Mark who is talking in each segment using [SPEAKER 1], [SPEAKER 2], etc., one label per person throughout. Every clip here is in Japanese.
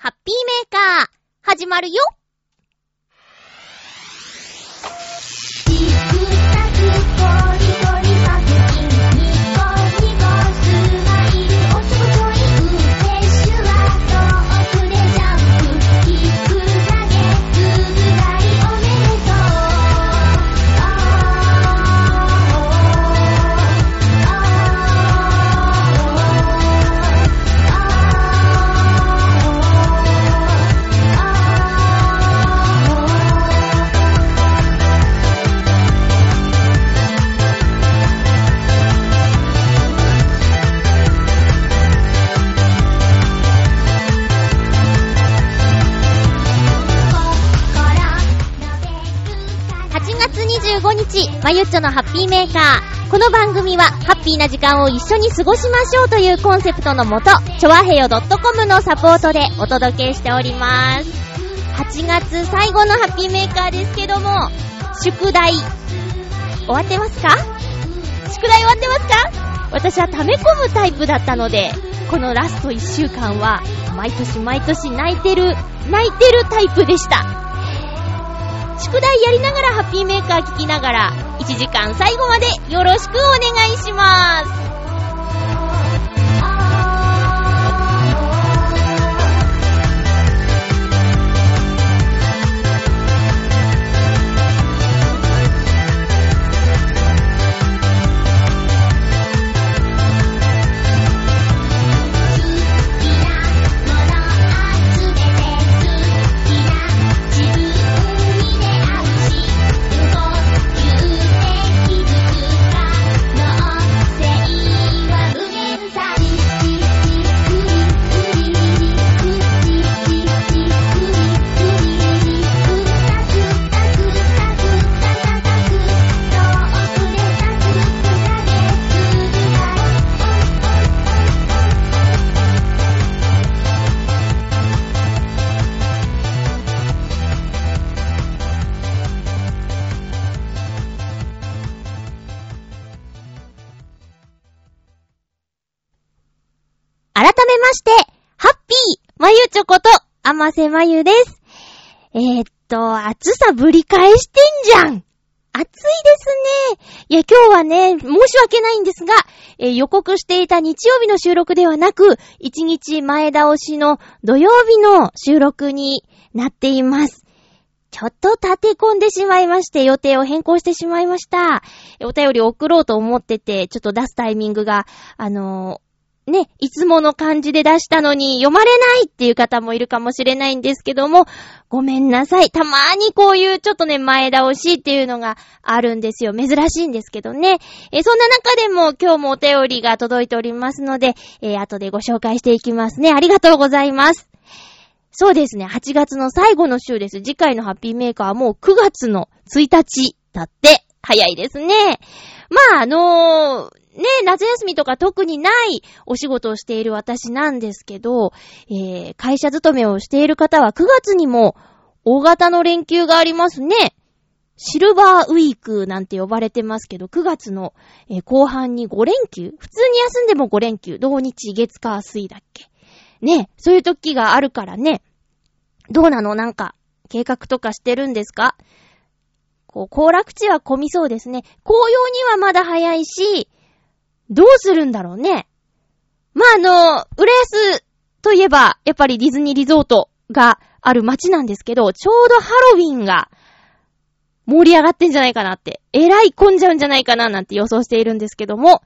[SPEAKER 1] ハッピーメーカー、始まるよ。まゆっちょのハッピーメーカー。この番組は、ハッピーな時間を一緒に過ごしましょうというコンセプトのもと、ちょわへよ .com のサポートでお届けしております。8月最後のハッピーメーカーですけども、宿題、終わってますか？宿題終わってますか？私は溜め込むタイプだったので、このラスト1週間は、毎年毎年泣いてる、泣いてるタイプでした。宿題やりながらハッピーメーカー聞きながら、1時間最後までよろしくお願いします。ーまゆちょこと、あませまゆです。えー、っと、暑さぶり返してんじゃん暑いですね。いや、今日はね、申し訳ないんですが、えー予告していた日曜日の収録ではなく、1日前倒しの土曜日の収録になっています。ちょっと立て込んでしまいまして、予定を変更してしまいました。お便り送ろうと思ってて、ちょっと出すタイミングが、あのーね、いつもの感じで出したのに読まれないっていう方もいるかもしれないんですけども、ごめんなさい。たまーにこういうちょっとね、前倒しっていうのがあるんですよ。珍しいんですけどね。えそんな中でも今日もお便りが届いておりますので、えー後でご紹介していきますね。ありがとうございます。そうですね、8月の最後の週です。次回のハッピーメーカーはもう9月の1日だって。早いですね。まあ、あのーね、夏休みとか特にないお仕事をしている私なんですけど、えー、会社勤めをしている方は9月にも大型の連休がありますね。シルバーウィークなんて呼ばれてますけど、9月の、え後半に5連休？普通に休んでも5連休。同日月火水だっけ？ね、そういう時があるからね。どうなの？なんか、計画とかしてるんですか？こう、行楽地は混みそうですね。紅葉にはまだ早いし、どうするんだろうね。まあ、あの、浦安といえば、やっぱりディズニーリゾートがある街なんですけど、ちょうどハロウィンが盛り上がってんじゃないかなって、えらい混んじゃうんじゃないかななんて予想しているんですけども、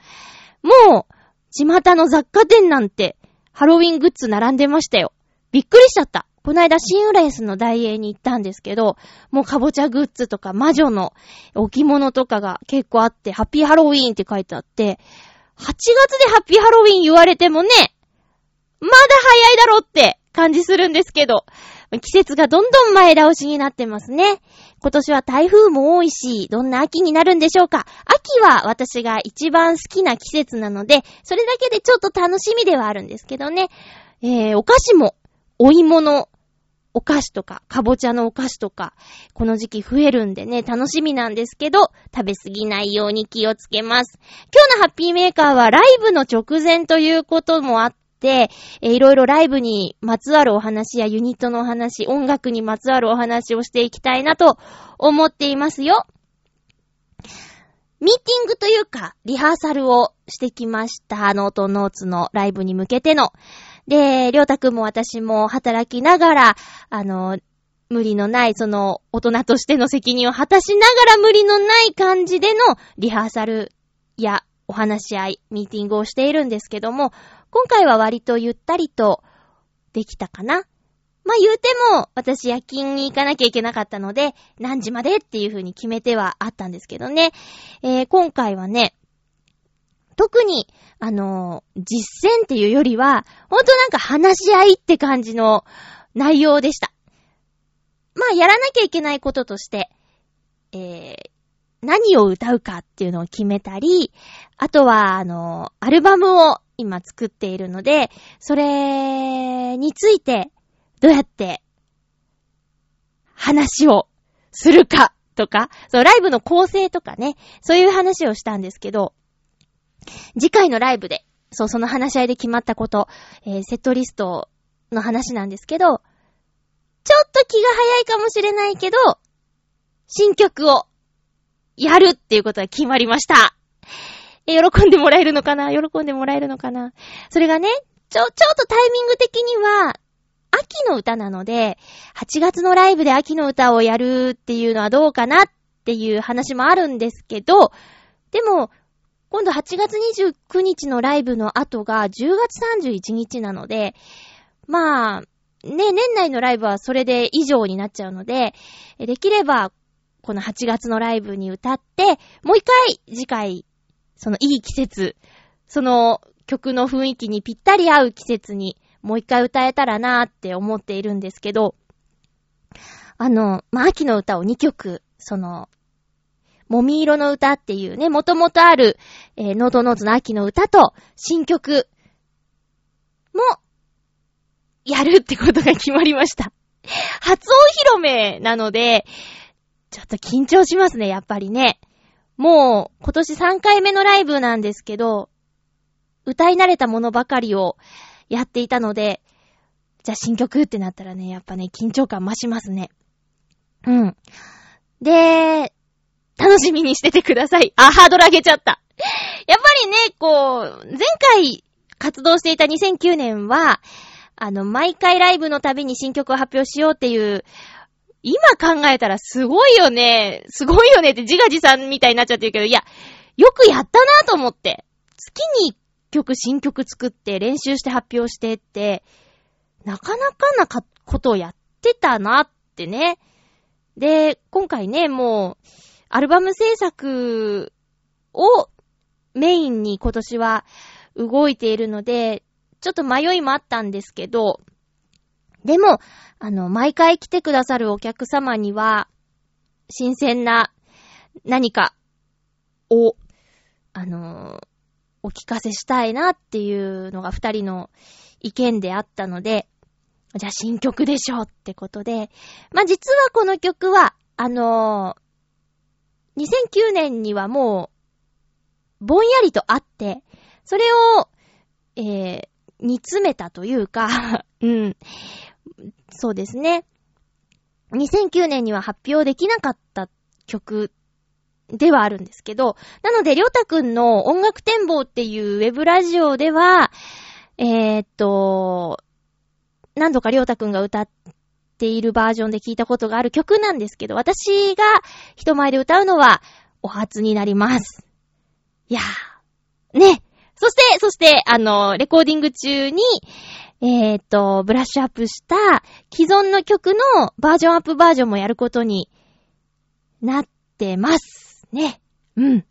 [SPEAKER 1] もう、巷の雑貨店なんて、ハロウィングッズ並んでましたよ。びっくりしちゃった。この間、新浦安の大英に行ったんですけど、もうかぼちゃグッズとか魔女の置物とかが結構あって、ハッピーハロウィーンって書いてあって、8月でハッピーハロウィン言われてもね、まだ早いだろって感じするんですけど、季節がどんどん前倒しになってますね。今年は台風も多いし、どんな秋になるんでしょうか。秋は私が一番好きな季節なので、それだけでちょっと楽しみではあるんですけどね。えー、お菓子も、お芋のお菓子とか、かぼちゃのお菓子とか、この時期増えるんでね、楽しみなんですけど、食べ過ぎないように気をつけます。今日のハッピーメーカーはライブの直前ということもあって、え、いろいろライブにまつわるお話やユニットのお話、音楽にまつわるお話をしていきたいなと思っていますよ。ミーティングというか、リハーサルをしてきました。ノートノーツのライブに向けての。で、りょうたくんも私も働きながら、あの、無理のない、その、大人としての責任を果たしながら無理のない感じでのリハーサルやお話し合い、ミーティングをしているんですけども、今回は割とゆったりとできたかなまあ言うても、私夜勤に行かなきゃいけなかったので、何時までっていう風に決めてはあったんですけどね。えー、今回はね、特に、あの、実践っていうよりは、ほんとなんか話し合いって感じの内容でした。まあやらなきゃいけないこととして、えー、何を歌うかっていうのを決めたり、あとは、あの、アルバムを今作っているので、それについて、どうやって話をするかとか、そう、ライブの構成とかね、そういう話をしたんですけど、次回のライブで、そう、その話し合いで決まったこと、えー、セットリストの話なんですけど、ちょっと気が早いかもしれないけど、新曲をやるっていうことが決まりました。え、喜んでもらえるのかな？喜んでもらえるのかな？それがね、ちょ、ちょっとタイミング的には、秋の歌なので、8月のライブで秋の歌をやるっていうのはどうかなっていう話もあるんですけど、でも、今度8月29日のライブの後が10月31日なので、まあ、ね、年内のライブはそれで以上になっちゃうので、できれば、この8月のライブに歌って、もう一回次回、そのいい季節、その曲の雰囲気にぴったり合う季節にもう一回歌えたらなーって思っているんですけど、あの、まあ、秋の歌を2曲、その、もみじ色の歌っていうね、もともとある、えー、ノートノーツの秋の歌と、新曲も、やるってことが決まりました。初お披露目なので、ちょっと緊張しますね、やっぱりね。もう、今年3回目のライブなんですけど、歌い慣れたものばかりをやっていたので、じゃあ新曲ってなったらね、やっぱね、緊張感増しますね。うん。で、楽しみにしててください。あ、ハードル上げちゃった。やっぱりね、こう、前回活動していた2009年は、あの、毎回ライブのたびに新曲を発表しようっていう、今考えたらすごいよね、すごいよねって自画自賛みたいになっちゃってるけど、いや、よくやったなと思って。月に曲、新曲作って練習して発表してって、なかなかなかことをやってたなってね。で、今回ね、もう、アルバム制作をメインに今年は動いているので、ちょっと迷いもあったんですけど、でも、あの、毎回来てくださるお客様には、新鮮な何かを、あの、お聞かせしたいなっていうのが二人の意見であったので、じゃあ新曲でしょうってことで、まあ、実はこの曲は、あのー、2009年にはもう、ぼんやりとあって、それを、えー、煮詰めたというか うん、そうですね。2009年には発表できなかった曲ではあるんですけど、なので、りょうたくんの音楽展望っていうウェブラジオでは、えー、っと、何度かりょうたくんが歌ってているバージョンで聞いたことがある曲なんですけど、私が人前で歌うのはお初になります。いやー、ね。そして、そして、あの、レコーディング中に、えー、っと、ブラッシュアップした既存の曲のバージョンアップバージョンもやることになってます。ね。うん。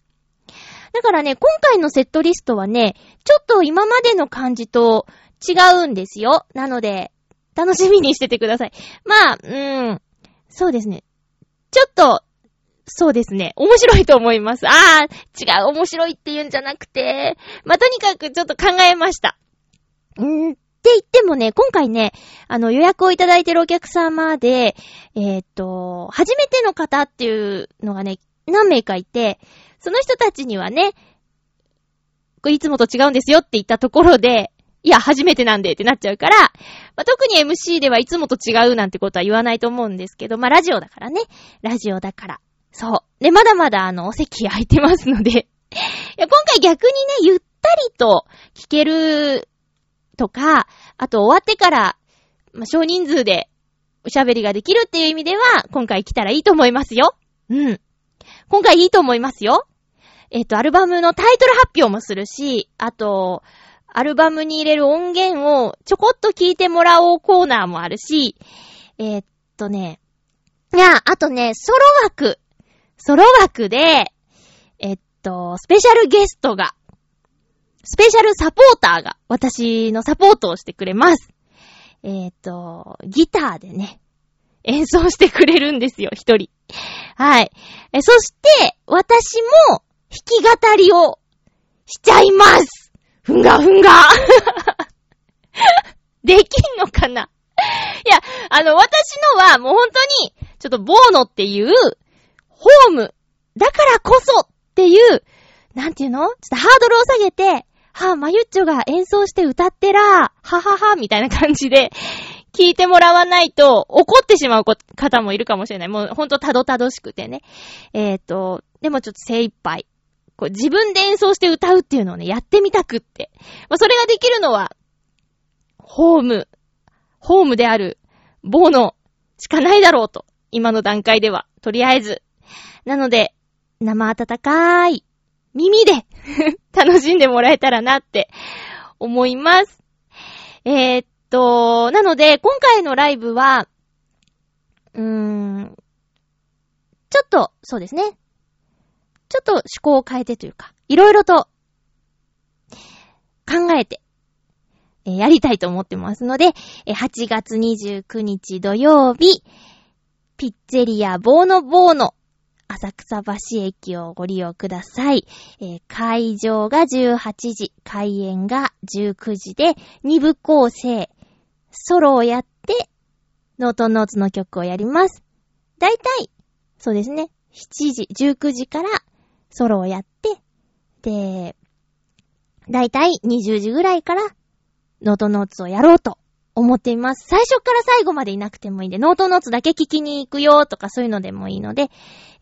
[SPEAKER 1] だからね、今回のセットリストはね、ちょっと今までの感じと違うんですよ。なので、楽しみにしててください。まあ、うーん。そうですね。ちょっと、そうですね。面白いと思います。ああ、違う、面白いって言うんじゃなくて、まあ、とにかくちょっと考えました。んーって言ってもね、今回ね、あの予約をいただいてるお客様で、えー、っと、初めての方っていうのがね、何名かいて、その人たちにはね、これいつもと違うんですよって言ったところで、いや、初めてなんでってなっちゃうから、まあ、特に MC ではいつもと違うなんてことは言わないと思うんですけど、まあ、ラジオだからね。ラジオだから。そう。で、まだまだあの、お席空いてますので いや、今回逆にね、ゆったりと聞けるとか、あと終わってから、まあ、少人数でおしゃべりができるっていう意味では、今回来たらいいと思いますよ。うん。今回いいと思いますよ。えっ、と、アルバムのタイトル発表もするし、あと、アルバムに入れる音源をちょこっと聞いてもらおうコーナーもあるし、えっとね、いや、あとね、ソロ枠。ソロ枠で、えっと、スペシャルゲストが、スペシャルサポーターが私のサポートをしてくれます。えっと、ギターでね、演奏してくれるんですよ、一人。はい。え、そして、私も弾き語りをしちゃいますふんがふんが できんのかな？いや、あの、私のはもう本当に、ちょっとボーノっていう、ホーム、だからこそっていう、なんていうの？ちょっとハードルを下げて、はぁ、まゆっちょが演奏して歌ってら、ははは、みたいな感じで、聞いてもらわないと、怒ってしまう方もいるかもしれない。もうほんとたどたどしくてね。えっ、ー、と、でもちょっと精一杯。こう自分で演奏して歌うっていうのをね、やってみたくって。まあ、それができるのは、ホーム、ホームである、棒のしかないだろうと。今の段階では。とりあえず。なので、生温かい耳で 楽しんでもらえたらなって思います。えー、っと、なので、今回のライブは、うーん、ちょっと、そうですね。ちょっと趣向を変えてというか、いろいろと考えて、え、やりたいと思ってますので、え、8月29日土曜日、ピッツェリアボーノボーノ浅草橋駅をご利用ください。えー、会場が18時、開演が19時で、2部構成、ソロをやって、ノートノーツの曲をやります。だいたい、そうですね、7時、19時からソロをやって、で、だいたい20時ぐらいから、ノートノーツをやろうと思っています。最初から最後までいなくてもいいんで、ノートノーツだけ聞きに行くよとかそういうのでもいいので、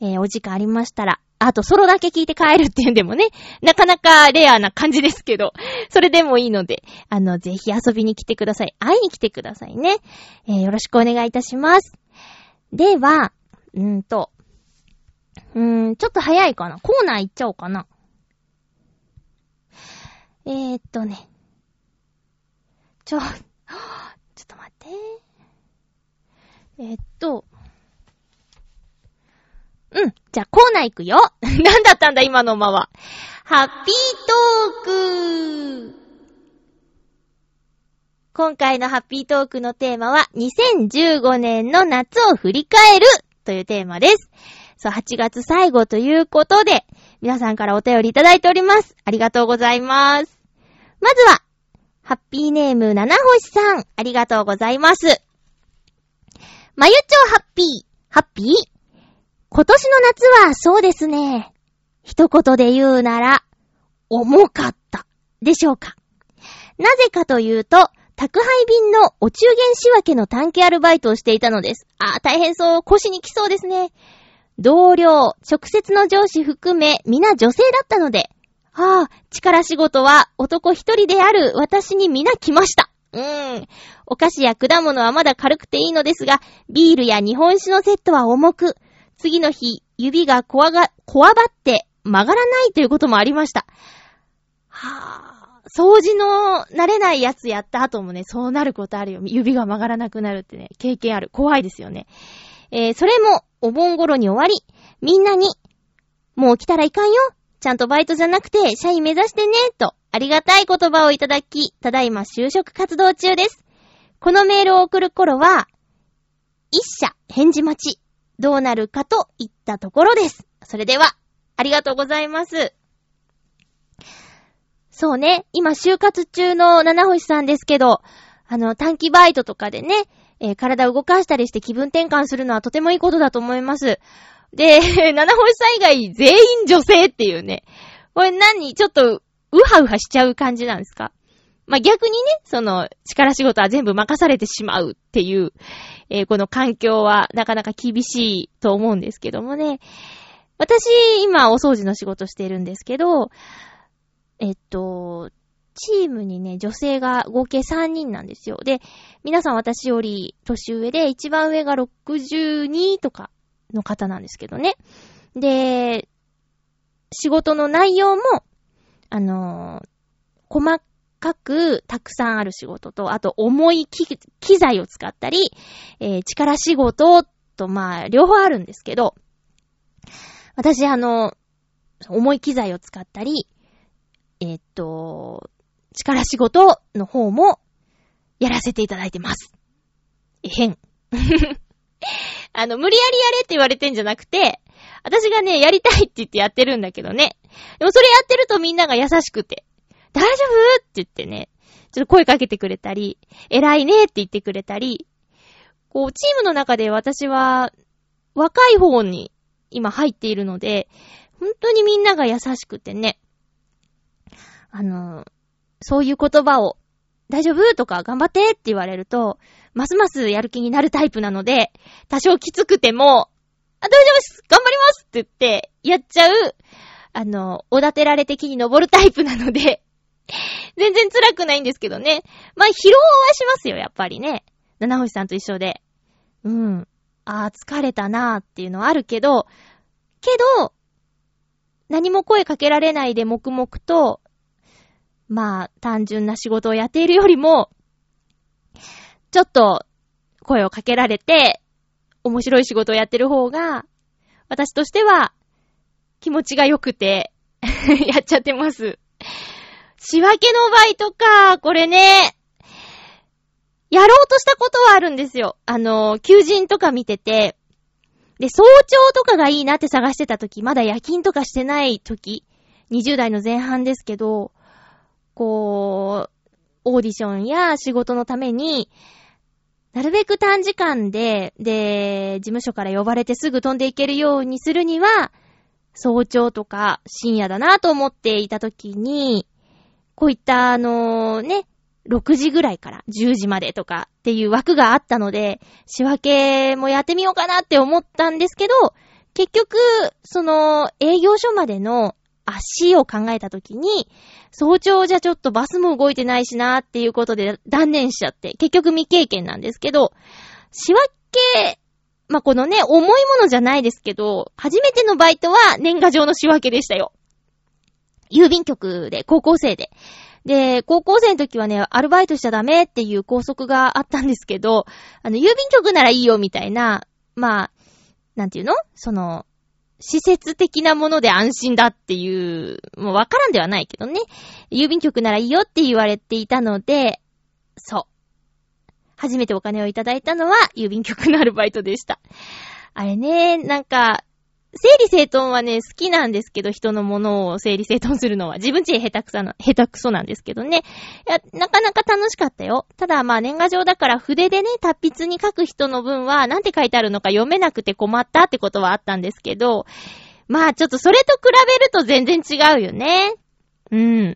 [SPEAKER 1] えー、お時間ありましたら、あとソロだけ聞いて帰るっていうんでもね、なかなかレアな感じですけど、それでもいいので、あの、ぜひ遊びに来てください。会いに来てくださいね。えー、よろしくお願いいたします。では、うーと、うーん、ちょっと早いかな。コーナー行っちゃおうかな。えー、っとね。ちょ、ちょっと待って。え、っと、うん。じゃあコーナー行くよ。なんだったんだ今の間は。ハッピートーク今回のハッピートークのテーマは、2015年の夏を振り返るというテーマです。そう、8月最後ということで、皆さんからお便りいただいております。ありがとうございます。まずは、ハッピーネーム七星さん、ありがとうございます。まゆちょハッピー、ハッピー？今年の夏はそうですね。一言で言うなら、重かった。でしょうか。なぜかというと、宅配便のお中元仕分けの短期アルバイトをしていたのです。ああ、大変そう。腰に来そうですね。同僚、直接の上司含め、皆女性だったので、はあ、力仕事は男一人である私に皆来ました。うーん。お菓子や果物はまだ軽くていいのですが、ビールや日本酒のセットは重く、次の日、指がこわが、こわばって曲がらないということもありました。はぁ、掃除の慣れないやつやった後もね、そうなることあるよ。指が曲がらなくなるってね、経験ある。怖いですよね。えー、それも、お盆頃に終わり、みんなに、もう来たらいかんよちゃんとバイトじゃなくて、社員目指してね、と、ありがたい言葉をいただき、ただいま就職活動中です。このメールを送る頃は、一社返事待ち、どうなるかといったところです。それでは、ありがとうございます。そうね、今就活中の七星さんですけど、あの、短期バイトとかでね、えー、体を動かしたりして気分転換するのはとてもいいことだと思います。で、七星さん以外全員女性っていうね。これ何ちょっと、うはうはしちゃう感じなんですか？まあ、逆にね、その、力仕事は全部任されてしまうっていう、えー、この環境はなかなか厳しいと思うんですけどもね。私、今、お掃除の仕事してるんですけど、えっと、チームにね、女性が合計3人なんですよ。で、皆さん私より年上で、一番上が62とかの方なんですけどね。で、仕事の内容も、あのー、細かくたくさんある仕事と、あと重い機材を使ったり、えー、力仕事と、まあ、両方あるんですけど、私あの、重い機材を使ったり、え、っと、力仕事の方もやらせていただいてます。えへん。あの、無理やりやれって言われてんじゃなくて、私がね、やりたいって言ってやってるんだけどね。でもそれやってるとみんなが優しくて、大丈夫って言ってね、ちょっと声かけてくれたり、偉いねって言ってくれたり、こう、チームの中で私は、若い方に今入っているので、本当にみんなが優しくてね、あの、そういう言葉を、大丈夫？とか頑張って？って言われると、ますますやる気になるタイプなので、多少きつくても、あ、大丈夫です頑張りますって言って、やっちゃう、あの、おだてられて木に登るタイプなので、全然辛くないんですけどね。まあ、疲労はしますよ、やっぱりね。七星さんと一緒で。うん。ああ、疲れたなーっていうのはあるけど、けど、何も声かけられないで黙々と、まあ、単純な仕事をやっているよりも、ちょっと声をかけられて、面白い仕事をやってる方が、私としては気持ちが良くて やっちゃってます。仕分けのバイトか、これね、やろうとしたことはあるんですよ。あの、求人とか見てて、で、早朝とかがいいなって探してた時、まだ夜勤とかしてない時、20代の前半ですけど、こう、オーディションや仕事のために、なるべく短時間で、で、事務所から呼ばれてすぐ飛んでいけるようにするには、早朝とか深夜だなと思っていた時に、こういったあのね、6時ぐらいから10時までとかっていう枠があったので、仕分けもやってみようかなって思ったんですけど、結局、その営業所までの足を考えたときに、早朝じゃちょっとバスも動いてないしなーっていうことで断念しちゃって、結局未経験なんですけど、仕分け、まあ、このね、重いものじゃないですけど、初めてのバイトは年賀状の仕分けでしたよ。郵便局で、高校生で。で、高校生の時はね、アルバイトしちゃダメっていう拘束があったんですけど、あの、郵便局ならいいよみたいな、まあ、なんていうの？その、施設的なもので安心だっていう、もうわからんではないけどね。郵便局ならいいよって言われていたので、そう。初めてお金をいただいたのは郵便局のアルバイトでした。あれね、なんか、整理整頓はね、好きなんですけど、人のものを整理整頓するのは。自分ち下手くそな、下手くそなんですけどね。いや、なかなか楽しかったよ。ただ、まあ、年賀状だから筆でね、達筆に書く人の分は、なんて書いてあるのか読めなくて困ったってことはあったんですけど、まあ、ちょっとそれと比べると全然違うよね。うん。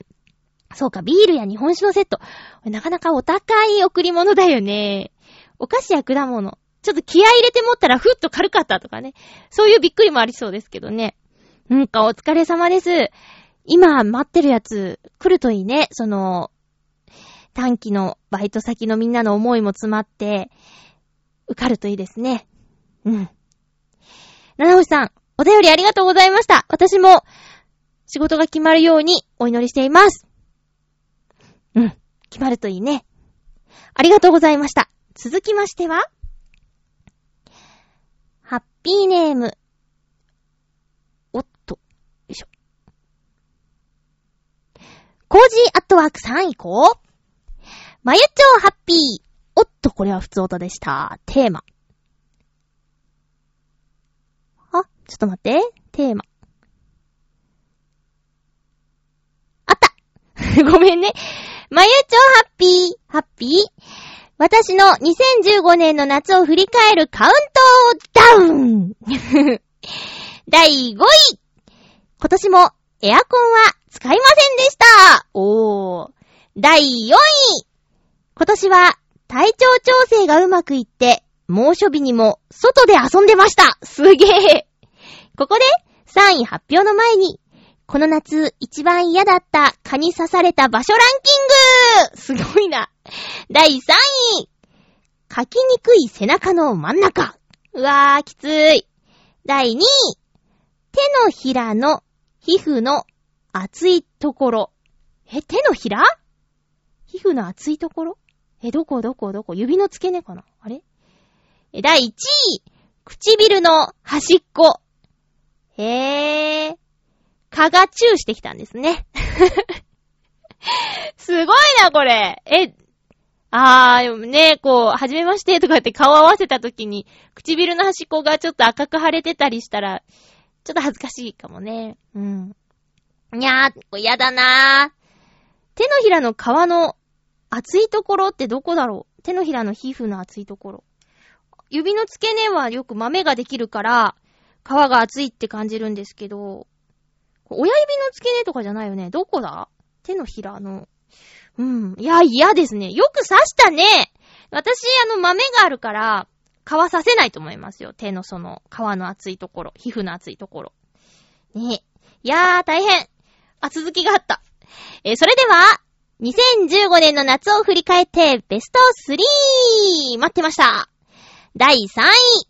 [SPEAKER 1] そうか、ビールや日本酒のセット。なかなかお高い贈り物だよね。お菓子や果物。ちょっと気合入れて持ったらふっと軽かったとかね。そういうびっくりもありそうですけどね。なんかお疲れ様です。今待ってるやつ来るといいね。その、短期のバイト先のみんなの思いも詰まって、受かるといいですね。うん。七星さん、お便りありがとうございました。私も仕事が決まるようにお祈りしています。うん。決まるといいね。ありがとうございました。続きましてはピーネーム。おっと、よいしょ。コージーアットワークさん行こう。まゆちょうハッピー。おっと、これはふつおたでした。テーマ。あ、ちょっと待って。テーマ。あった ごめんね。まゆちょうハッピー。ハッピー。私の2015年の夏を振り返るカウントダウン！第5位。今年もエアコンは使いませんでした。おー。第4位。今年は体調調整がうまくいって、猛暑日にも外で遊んでました。すげえ。ここで3位発表の前に、この夏一番嫌だった蚊に刺された場所ランキングすごいな。第3位書きにくい背中の真ん中。うわー、きつい。第2位手のひらの皮膚の厚いところ。え、手のひら？皮膚の厚いところ？え、どこ？どこ？どこ？指の付け根かな？あれ？え、第1位唇の端っこ。へー。蚊がチューしてきたんですね。すごいな、これ。え、あー、でもね、こう、はじめましてとかって顔合わせた時に、唇の端っこがちょっと赤く腫れてたりしたら、ちょっと恥ずかしいかもね。うん。にゃー、嫌だなー。手のひらの皮の厚いところってどこだろう？手のひらの皮膚の厚いところ。指の付け根はよく豆ができるから、皮が厚いって感じるんですけど、親指の付け根とかじゃないよね。どこだ？手のひらの。うん。いや、嫌ですね。よく刺したね。私、あの、豆があるから、皮刺せないと思いますよ。手のその、皮の厚いところ、皮膚の厚いところ。ねいやー、大変。あ、続きがあった。えー、それでは、2015年の夏を振り返って、ベスト 3! 待ってました。第3位。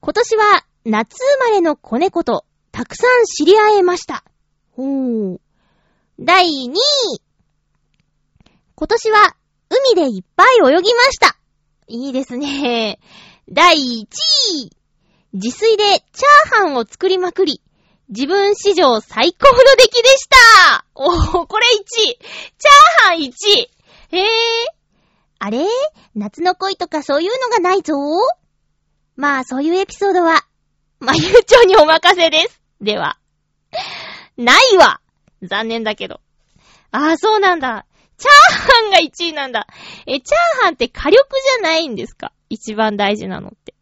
[SPEAKER 1] 今年は、夏生まれの子猫と、たくさん知り合えました。ほー。第2位。今年は、海でいっぱい泳ぎました。いいですね。第1位。自炊でチャーハンを作りまくり、自分史上最高の出来でしたおー、これ1位。チャーハン1位。へぇー。あれ？夏の恋とかそういうのがないぞ？まあ、そういうエピソードは、まゆうちょにお任せです。では。ないわ残念だけど。ああ、そうなんだ。チャーハンが1位なんだ。え、チャーハンって火力じゃないんですか？一番大事なのって。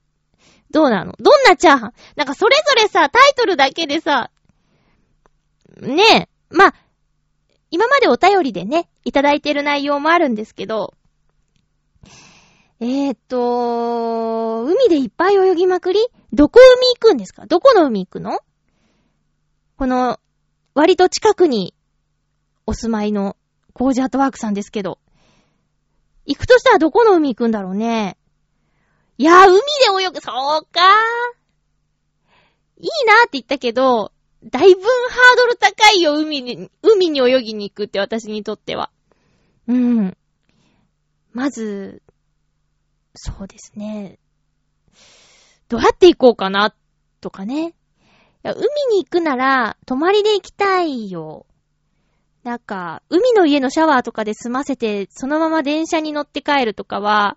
[SPEAKER 1] どうなの？どんなチャーハン？なんかそれぞれさ、タイトルだけでさ、ねえ、まあ、今までお便りでね、いただいてる内容もあるんですけど、えー、っと、海でいっぱい泳ぎまくり？どこ海行くんですか？どこの海行くの？この、割と近くにお住まいのコージアートワークさんですけど。行くとしたらどこの海行くんだろうね？いやー、海で泳ぐ、そうかいいなーって言ったけど、だいぶハードル高いよ、海に、海に泳ぎに行くって私にとっては。うん。まず、そうですね。どうやって行こうかな、とかね。海に行くなら、泊まりで行きたいよ。なんか、海の家のシャワーとかで済ませて、そのまま電車に乗って帰るとかは、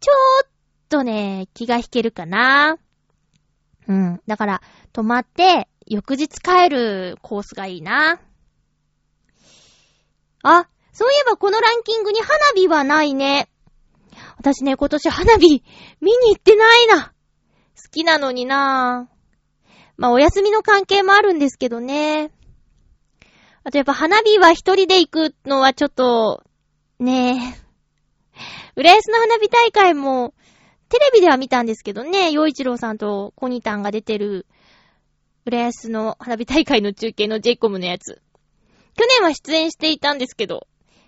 [SPEAKER 1] ちょっとね、気が引けるかな。うん。だから、泊まって、翌日帰るコースがいいな。あ、そういえばこのランキングに花火はないね。私ね、今年花火見に行ってないな。好きなのになぁ。まあ、お休みの関係もあるんですけどね。あとやっぱ花火は一人で行くのはちょっと、ねえ。浦安の花火大会も、テレビでは見たんですけどね、洋一郎さんとコニタンが出てる、浦安の花火大会の中継の j イコムのやつ。去年は出演していたんですけど、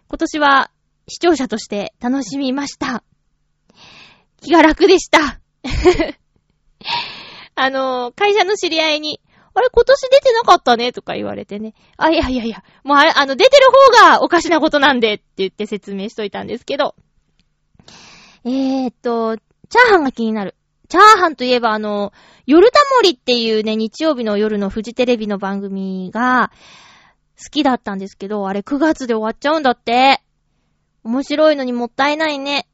[SPEAKER 1] 今年は視聴者として楽しみました。気が楽でした。あの、会社の知り合いに、あれ今年出てなかったねとか言われてね。あ、いやいやいや、もうあれ、あの、出てる方がおかしなことなんでって言って説明しといたんですけど。えーっと、チャーハンが気になる。チャーハンといえばあの、夜たもりっていうね、日曜日の夜のフジテレビの番組が好きだったんですけど、あれ9月で終わっちゃうんだって。面白いのにもったいないね。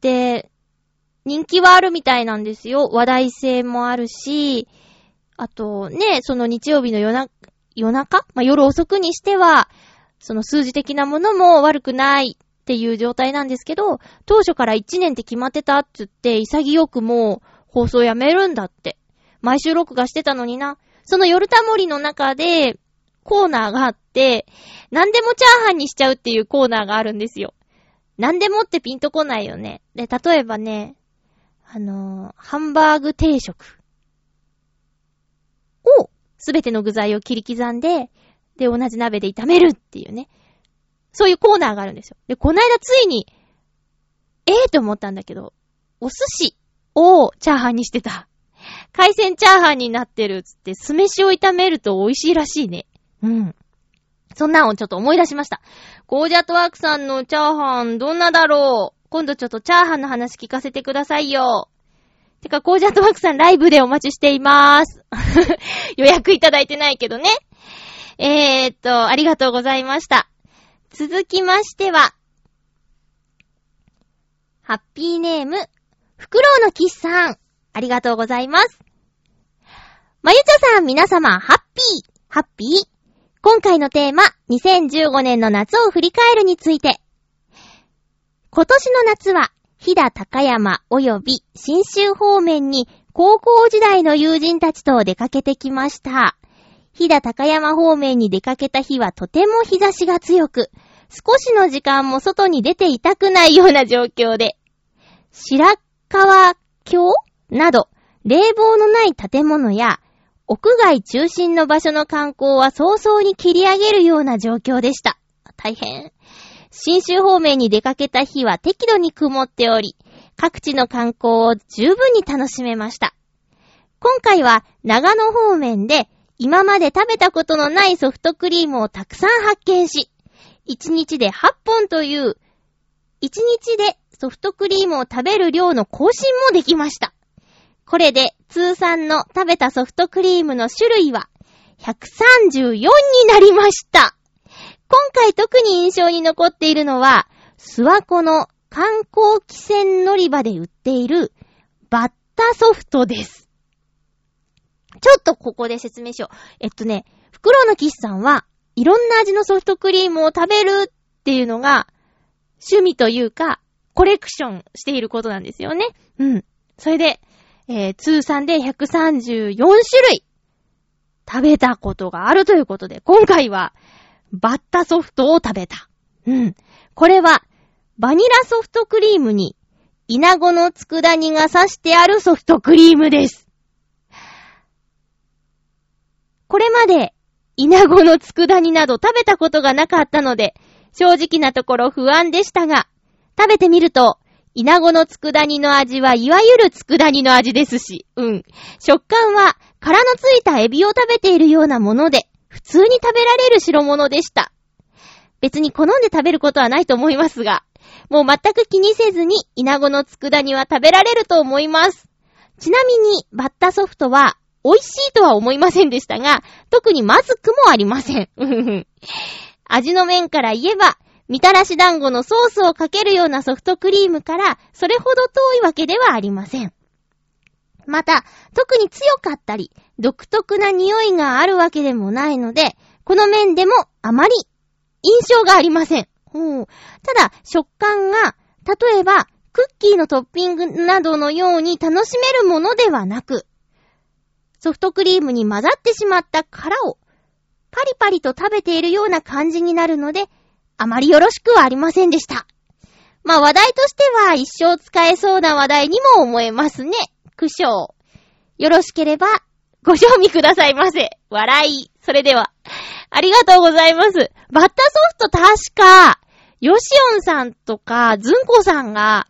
[SPEAKER 1] で、人気はあるみたいなんですよ。話題性もあるし、あとね、その日曜日の夜な、夜中？まあ、夜遅くにしては、その数字的なものも悪くないっていう状態なんですけど、当初から1年って決まってたって言って、潔くもう放送やめるんだって。毎週録画してたのにな。その夜たもりの中で、コーナーがあって、何でもチャーハンにしちゃうっていうコーナーがあるんですよ。何でもってピンとこないよね。で、例えばね、あのー、ハンバーグ定食をすべての具材を切り刻んで、で、同じ鍋で炒めるっていうね。そういうコーナーがあるんですよ。で、こないだついに、ええー、と思ったんだけど、お寿司をチャーハンにしてた。海鮮チャーハンになってるつって、酢飯を炒めると美味しいらしいね。うん。そんなんをちょっと思い出しました。ゴージャットワークさんのチャーハン、どんなだろう？今度ちょっとチャーハンの話聞かせてくださいよ。てか、ゴージャットワークさんライブでお待ちしていまーす。予約いただいてないけどね。えーっと、ありがとうございました。続きましては、ハッピーネーム、フクロウのキスさん。ありがとうございます。まゆちょさん、皆様、ハッピー、ハッピー。今回のテーマ、2015年の夏を振り返るについて。今年の夏は、飛騨高山及び新州方面に高校時代の友人たちと出かけてきました。飛騨高山方面に出かけた日はとても日差しが強く、少しの時間も外に出ていたくないような状況で、白川橋など、冷房のない建物や、屋外中心の場所の観光は早々に切り上げるような状況でした。大変。新州方面に出かけた日は適度に曇っており、各地の観光を十分に楽しめました。今回は長野方面で今まで食べたことのないソフトクリームをたくさん発見し、1日で8本という、1日でソフトクリームを食べる量の更新もできました。これで通算の食べたソフトクリームの種類は134になりました。今回特に印象に残っているのは、諏訪湖の観光汽船乗り場で売っているバッタソフトです。ちょっとここで説明しよう。えっとね、袋のキスさんはいろんな味のソフトクリームを食べるっていうのが趣味というか、コレクションしていることなんですよね。うん。それで、えー、通算で134種類食べたことがあるということで、今回はバッタソフトを食べた。うん。これは、バニラソフトクリームに、イナゴの佃煮が刺してあるソフトクリームです。これまで、イナゴの佃煮など食べたことがなかったので、正直なところ不安でしたが、食べてみると、イナゴの佃煮の味はいわゆる佃煮の味ですし、うん。食感は殻のついたエビを食べているようなもので、普通に食べられる白物でした。別に好んで食べることはないと思いますが、もう全く気にせずに、イナゴの佃煮は食べられると思います。ちなみに、バッタソフトは、美味しいとは思いませんでしたが、特にまずくもありません。味の面から言えば、みたらし団子のソースをかけるようなソフトクリームから、それほど遠いわけではありません。また、特に強かったり、独特な匂いがあるわけでもないので、この面でもあまり印象がありません。うん、ただ、食感が、例えば、クッキーのトッピングなどのように楽しめるものではなく、ソフトクリームに混ざってしまった殻をパリパリと食べているような感じになるので、あまりよろしくはありませんでした。まあ話題としては一生使えそうな話題にも思えますね。苦笑。よろしければ、ご賞味くださいませ。笑い。それでは、ありがとうございます。バッタソフト確か、ヨシオンさんとか、ズンコさんが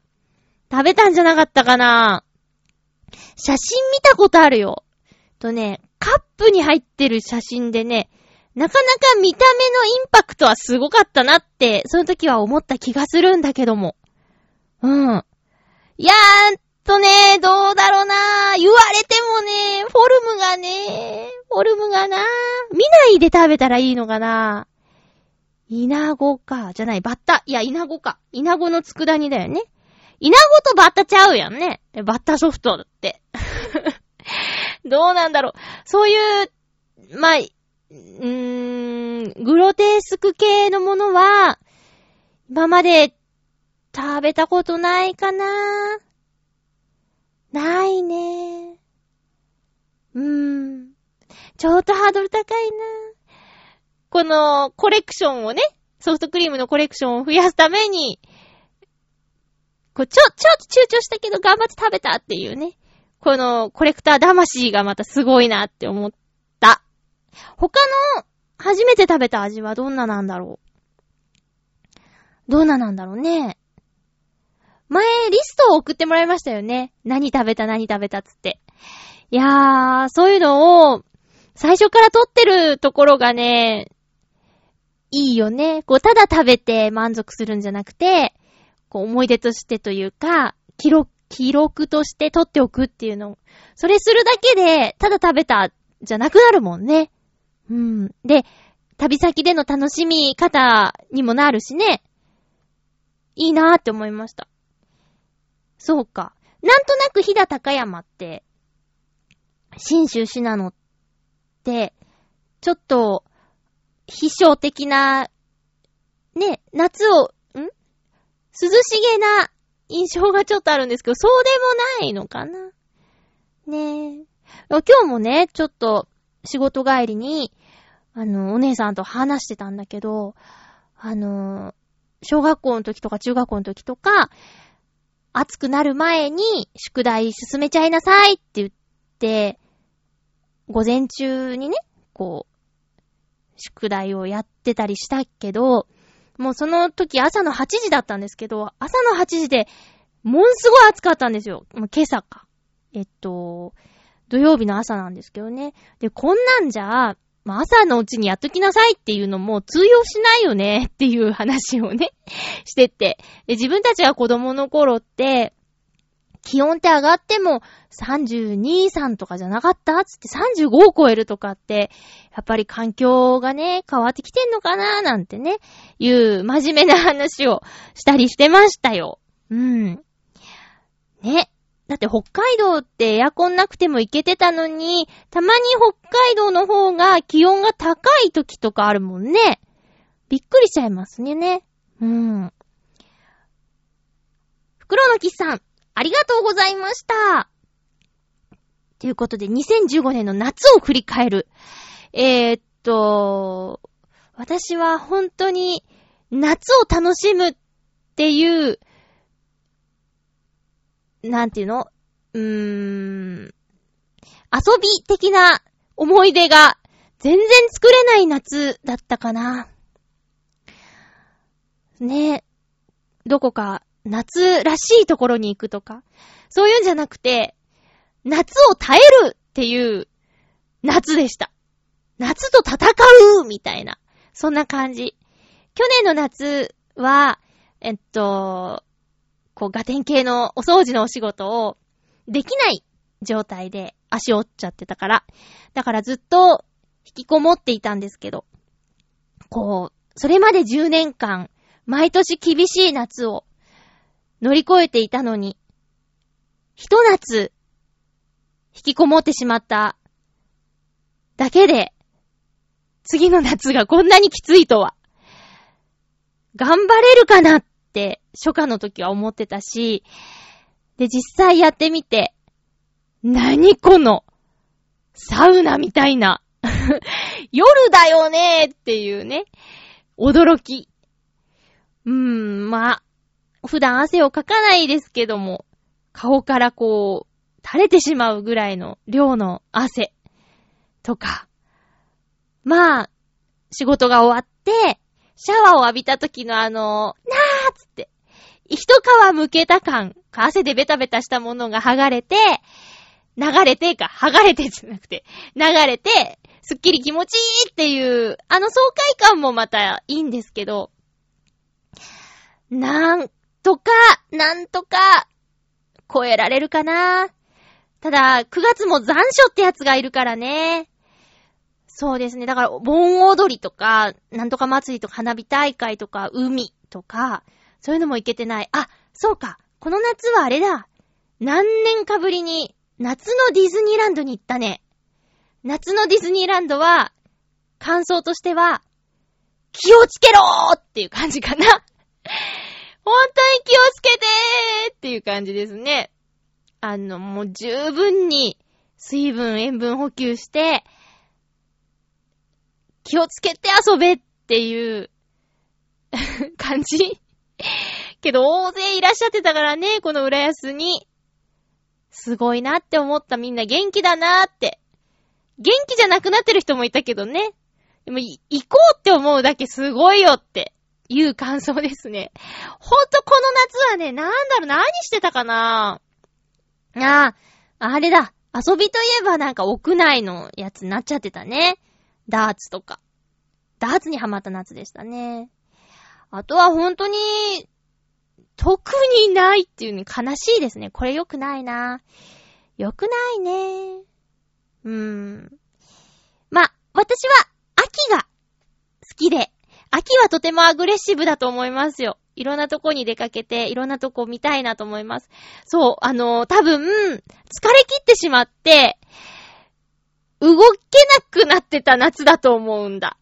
[SPEAKER 1] 食べたんじゃなかったかな写真見たことあるよ。とね、カップに入ってる写真でね、なかなか見た目のインパクトはすごかったなって、その時は思った気がするんだけども。うん。いやー、とね、どうだろうな言われてもね、フォルムがね、フォルムがな見ないで食べたらいいのかなイナゴか。じゃない、バッタ。いや、イナゴか。イナゴの佃煮だよね。イナゴとバッタちゃうやんね。バッタソフトって。どうなんだろう。そういう、まあ、うー、グロテスク系のものは、今まで食べたことないかなないね。うーん。ちょっとハードル高いな。このコレクションをね、ソフトクリームのコレクションを増やすために、こう、ちょ、ちょっと躊躇したけど頑張って食べたっていうね。このコレクター魂がまたすごいなって思った。他の初めて食べた味はどんななんだろうどんななんだろうね。前、リストを送ってもらいましたよね。何食べた何食べたつって。いやー、そういうのを、最初から撮ってるところがね、いいよね。こう、ただ食べて満足するんじゃなくて、こう、思い出としてというか、記録、記録として撮っておくっていうの。それするだけで、ただ食べた、じゃなくなるもんね。うん。で、旅先での楽しみ方にもなるしね。いいなーって思いました。そうか。なんとなく飛騨高山って、新州市なのって、ちょっと、秘書的な、ね、夏を、ん？涼しげな印象がちょっとあるんですけど、そうでもないのかなねえ。今日もね、ちょっと仕事帰りに、あの、お姉さんと話してたんだけど、あの、小学校の時とか中学校の時とか、暑くなる前に宿題進めちゃいなさいって言って、午前中にね、こう、宿題をやってたりしたけど、もうその時朝の8時だったんですけど、朝の8時で、もんすごい暑かったんですよ。もう今朝か。えっと、土曜日の朝なんですけどね。で、こんなんじゃ、まあ、朝のうちにやっときなさいっていうのも通用しないよねっていう話をね、してって。で、自分たちが子供の頃って、気温って上がっても32、3とかじゃなかったつって35を超えるとかって、やっぱり環境がね、変わってきてんのかななんてね、いう真面目な話をしたりしてましたよ。うん。ね。だって北海道ってエアコンなくても行けてたのに、たまに北海道の方が気温が高い時とかあるもんね。びっくりしちゃいますね。うん。袋のキさん、ありがとうございました。ということで、2015年の夏を振り返る。えー、っと、私は本当に夏を楽しむっていうなんていうの？うーん、遊び的な思い出が全然作れない夏だったかな。ねどこか夏らしいところに行くとか、そういうんじゃなくて、夏を耐えるっていう夏でした。夏と戦うみたいな。そんな感じ。去年の夏は、えっと、こう、ガテン系のお掃除のお仕事をできない状態で足折っちゃってたから。だからずっと引きこもっていたんですけど、こう、それまで10年間、毎年厳しい夏を乗り越えていたのに、ひと夏、引きこもってしまっただけで、次の夏がこんなにきついとは、頑張れるかなっ初夏の時は思ってたし、で、実際やってみて、何この、サウナみたいな、夜だよねっていうね、驚き。うーん、まあ、普段汗をかかないですけども、顔からこう、垂れてしまうぐらいの量の汗とか、まあ、仕事が終わって、シャワーを浴びた時のあの、なつって、一皮むけた感、汗でベタベタしたものが剥がれて、流れてか、剥がれて じゃなくて、流れて、すっきり気持ちいいっていう、あの爽快感もまたいいんですけど、なんとか、なんとか、超えられるかな。ただ、9月も残暑ってやつがいるからね。そうですね。だから、盆踊りとか、なんとか祭りとか、花火大会とか、海とか、そういうのも行けてない。あ、そうか。この夏はあれだ。何年かぶりに、夏のディズニーランドに行ったね。夏のディズニーランドは、感想としては、気をつけろーっていう感じかな。本当に気をつけてーっていう感じですね。あの、もう十分に水分、塩分補給して、気をつけて遊べっていう 感じ けど、大勢いらっしゃってたからね、この浦安に。すごいなって思ったみんな元気だなって。元気じゃなくなってる人もいたけどね。でも、行こうって思うだけすごいよっていう感想ですね。ほんとこの夏はね、なんだろう、何してたかなああ、あれだ。遊びといえばなんか屋内のやつになっちゃってたね。ダーツとか。ダーツにハマった夏でしたね。あとは本当に、特にないっていうね、悲しいですね。これ良くないな。良くないね。うーん。ま、私は秋が好きで、秋はとてもアグレッシブだと思いますよ。いろんなとこに出かけて、いろんなとこ見たいなと思います。そう、あのー、多分、疲れ切ってしまって、動けなくなってた夏だと思うんだ。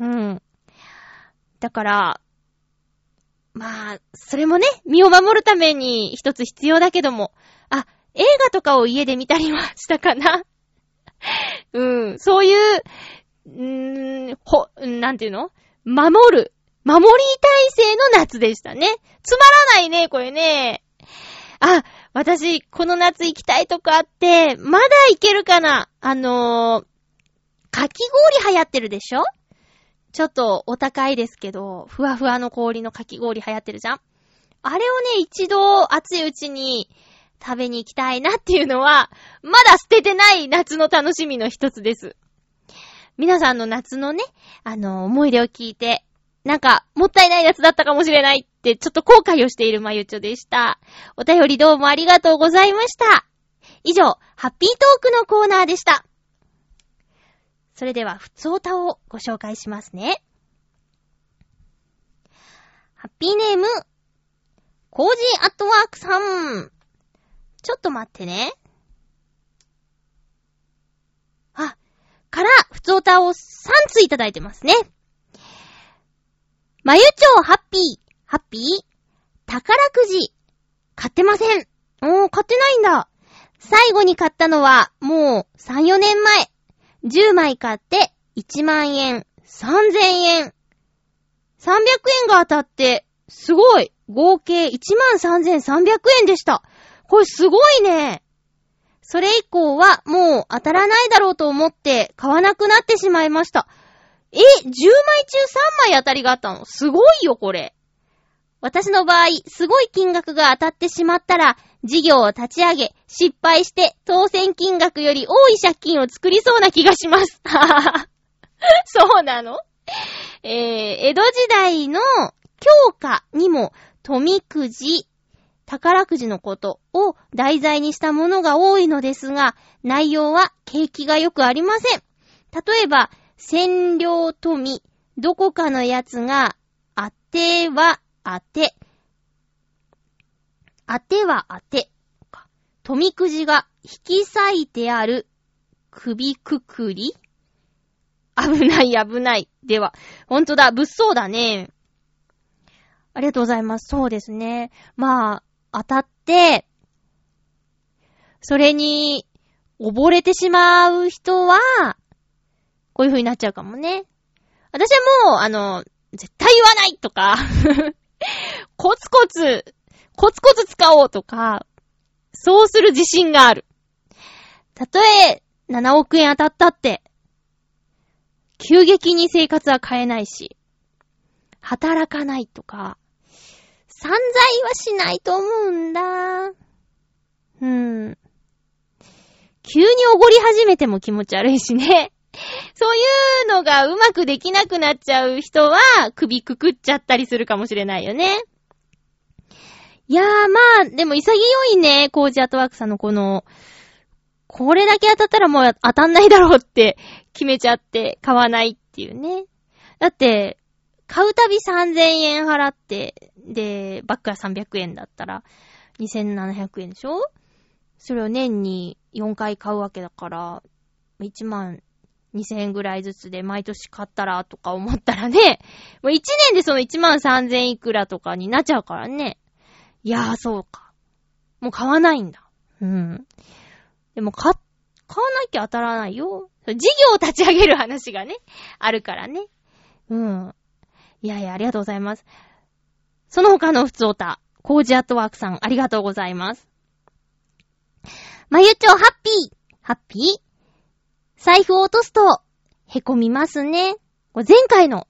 [SPEAKER 1] うん。だから、まあ、それもね、身を守るために一つ必要だけども、あ、映画とかを家で見たりはしたかな。うん、そういう、うー、ほ、なんていうの？守る。守り体制の夏でしたね。つまらないね、これね。あ、私、この夏行きたいとこあって、まだ行けるかなあのー、かき氷流行ってるでしょ？ちょっとお高いですけど、ふわふわの氷のかき氷流行ってるじゃんあれをね、一度熱いうちに食べに行きたいなっていうのは、まだ捨ててない夏の楽しみの一つです。皆さんの夏のね、あの、思い出を聞いて、なんか、もったいない夏だったかもしれないって、ちょっと後悔をしているまゆちょでした。お便りどうもありがとうございました。以上、ハッピートークのコーナーでした。それでは、ふつおたをご紹介しますね。ハッピーネーム、コージーアットワークさん。ちょっと待ってね。あ、から、ふつおたを3ついただいてますね。まゆちょうハッピー、ハッピー宝くじ、買ってません。おー、買ってないんだ。最後に買ったのは、もう3、4年前。10枚買って1万円、3000円。300円が当たって、すごい合計13,300円でした。これすごいね。それ以降はもう当たらないだろうと思って買わなくなってしまいました。え、10枚中3枚当たりがあったの？すごいよ、これ。私の場合、すごい金額が当たってしまったら、事業を立ち上げ、失敗して当選金額より多い借金を作りそうな気がします。そうなの？えー、江戸時代の教科にも富くじ、宝くじのことを題材にしたものが多いのですが、内容は景気がよくありません。例えば、占領富、どこかのやつが、当ては当て、当ては当て、富くじが引き裂いてある首くくり危ない危ない。では、ほんとだ、物騒だね。ありがとうございます。そうですね。まあ、当たって、それに、溺れてしまう人は、こういう風になっちゃうかもね。私はもう、あの、絶対言わないとか コツコツ、コツコツ使おうとか、そうする自信がある。たとえ、7億円当たったって、急激に生活は変えないし、働かないとか、散財はしないと思うんだ。うん。急におごり始めても気持ち悪いしね。そういうのがうまくできなくなっちゃう人は、首くくっちゃったりするかもしれないよね。いやーまあ、でも潔いね、コージアートワークさんのこの、これだけ当たったらもう当たんないだろうって決めちゃって買わないっていうね。だって、買うたび3000円払って、で、バックが300円だったら、2700円でしょ？それを年に4回買うわけだから、1万2000円ぐらいずつで毎年買ったらとか思ったらね、もう1年でその1万3000いくらとかになっちゃうからね。いやーそうか。もう買わないんだ。うん。でも買、買わなきゃ当たらないよ。事業を立ち上げる話がね、あるからね。うん。いやいや、ありがとうございます。その他の普通おた、コージアットワークさん、ありがとうございます。まゆちょ、ハッピーハッピー？財布を落とすと、へこみますね。前回の、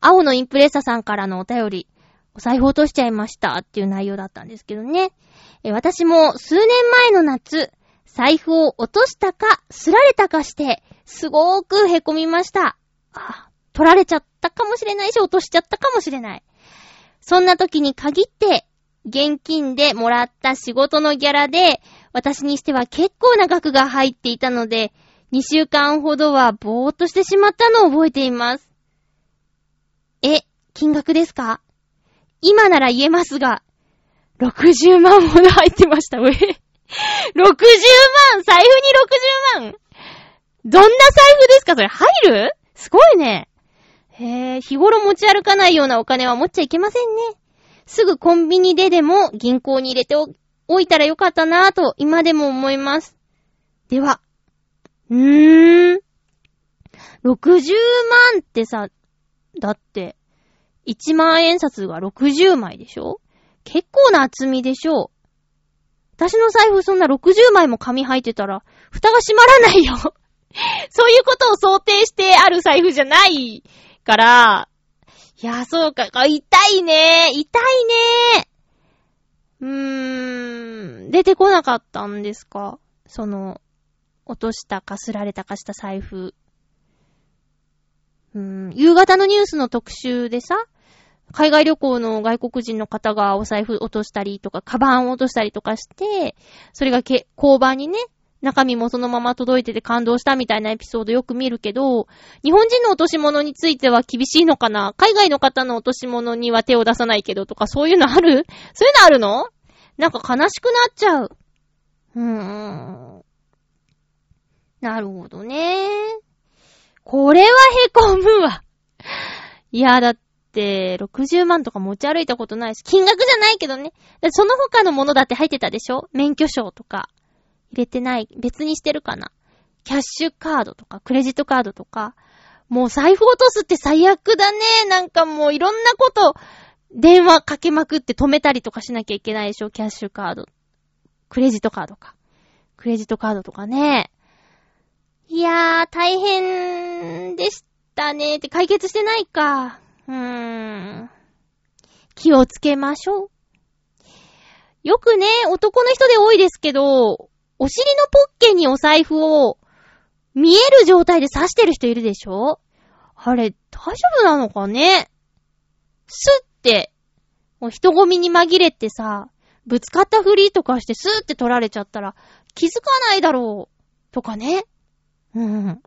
[SPEAKER 1] 青のインプレッサさんからのお便り、お財布落としちゃいましたっていう内容だったんですけどね。え私も数年前の夏、財布を落としたか、すられたかして、すごーくへこみました。あ、取られちゃったかもしれないし、落としちゃったかもしれない。そんな時に限って、現金でもらった仕事のギャラで、私にしては結構な額が入っていたので、2週間ほどはぼーっとしてしまったのを覚えています。え、金額ですか？今なら言えますが、60万ほど入ってました。え ?60 万？財布に60万？どんな財布ですか？それ入る？すごいね。へえ、日頃持ち歩かないようなお金は持っちゃいけませんね。すぐコンビニででも銀行に入れておいたらよかったなぁと今でも思います。では、うー。ん。60万ってさ、だって、1万円札が60枚でしょ？結構な厚みでしょ？私の財布そんな60枚も紙入ってたら、蓋が閉まらないよ。そういうことを想定してある財布じゃないから、いや、そうか、痛いね。痛いね。うーん、出てこなかったんですか？その、落としたかすられたかした財布。うん、夕方のニュースの特集でさ、海外旅行の外国人の方がお財布落としたりとか、カバンを落としたりとかして、それがけ、交番にね、中身もそのまま届いてて感動したみたいなエピソードよく見るけど、日本人の落とし物については厳しいのかな？海外の方の落とし物には手を出さないけどとか、そういうのある？そういうのあるの？なんか悲しくなっちゃう。うーん。なるほどね。これはへこむわ。いや、だって、60万とか持ち歩いたことないし、金額じゃないけどね。その他のものだって入ってたでしょ？免許証とか。入れてない。別にしてるかな？キャッシュカードとか、クレジットカードとか。もう財布落とすって最悪だね。なんかもういろんなこと、電話かけまくって止めたりとかしなきゃいけないでしょ？キャッシュカード。クレジットカードか。クレジットカードとかね。いやー、大変でしたね。って解決してないか。うーん。気をつけましょう。よくね、男の人で多いですけど、お尻のポッケにお財布を見える状態で刺してる人いるでしょ？あれ、大丈夫なのかね？スって、もう人混みに紛れてさ、ぶつかったふりとかしてスーって取られちゃったら気づかないだろう。とかね。うん。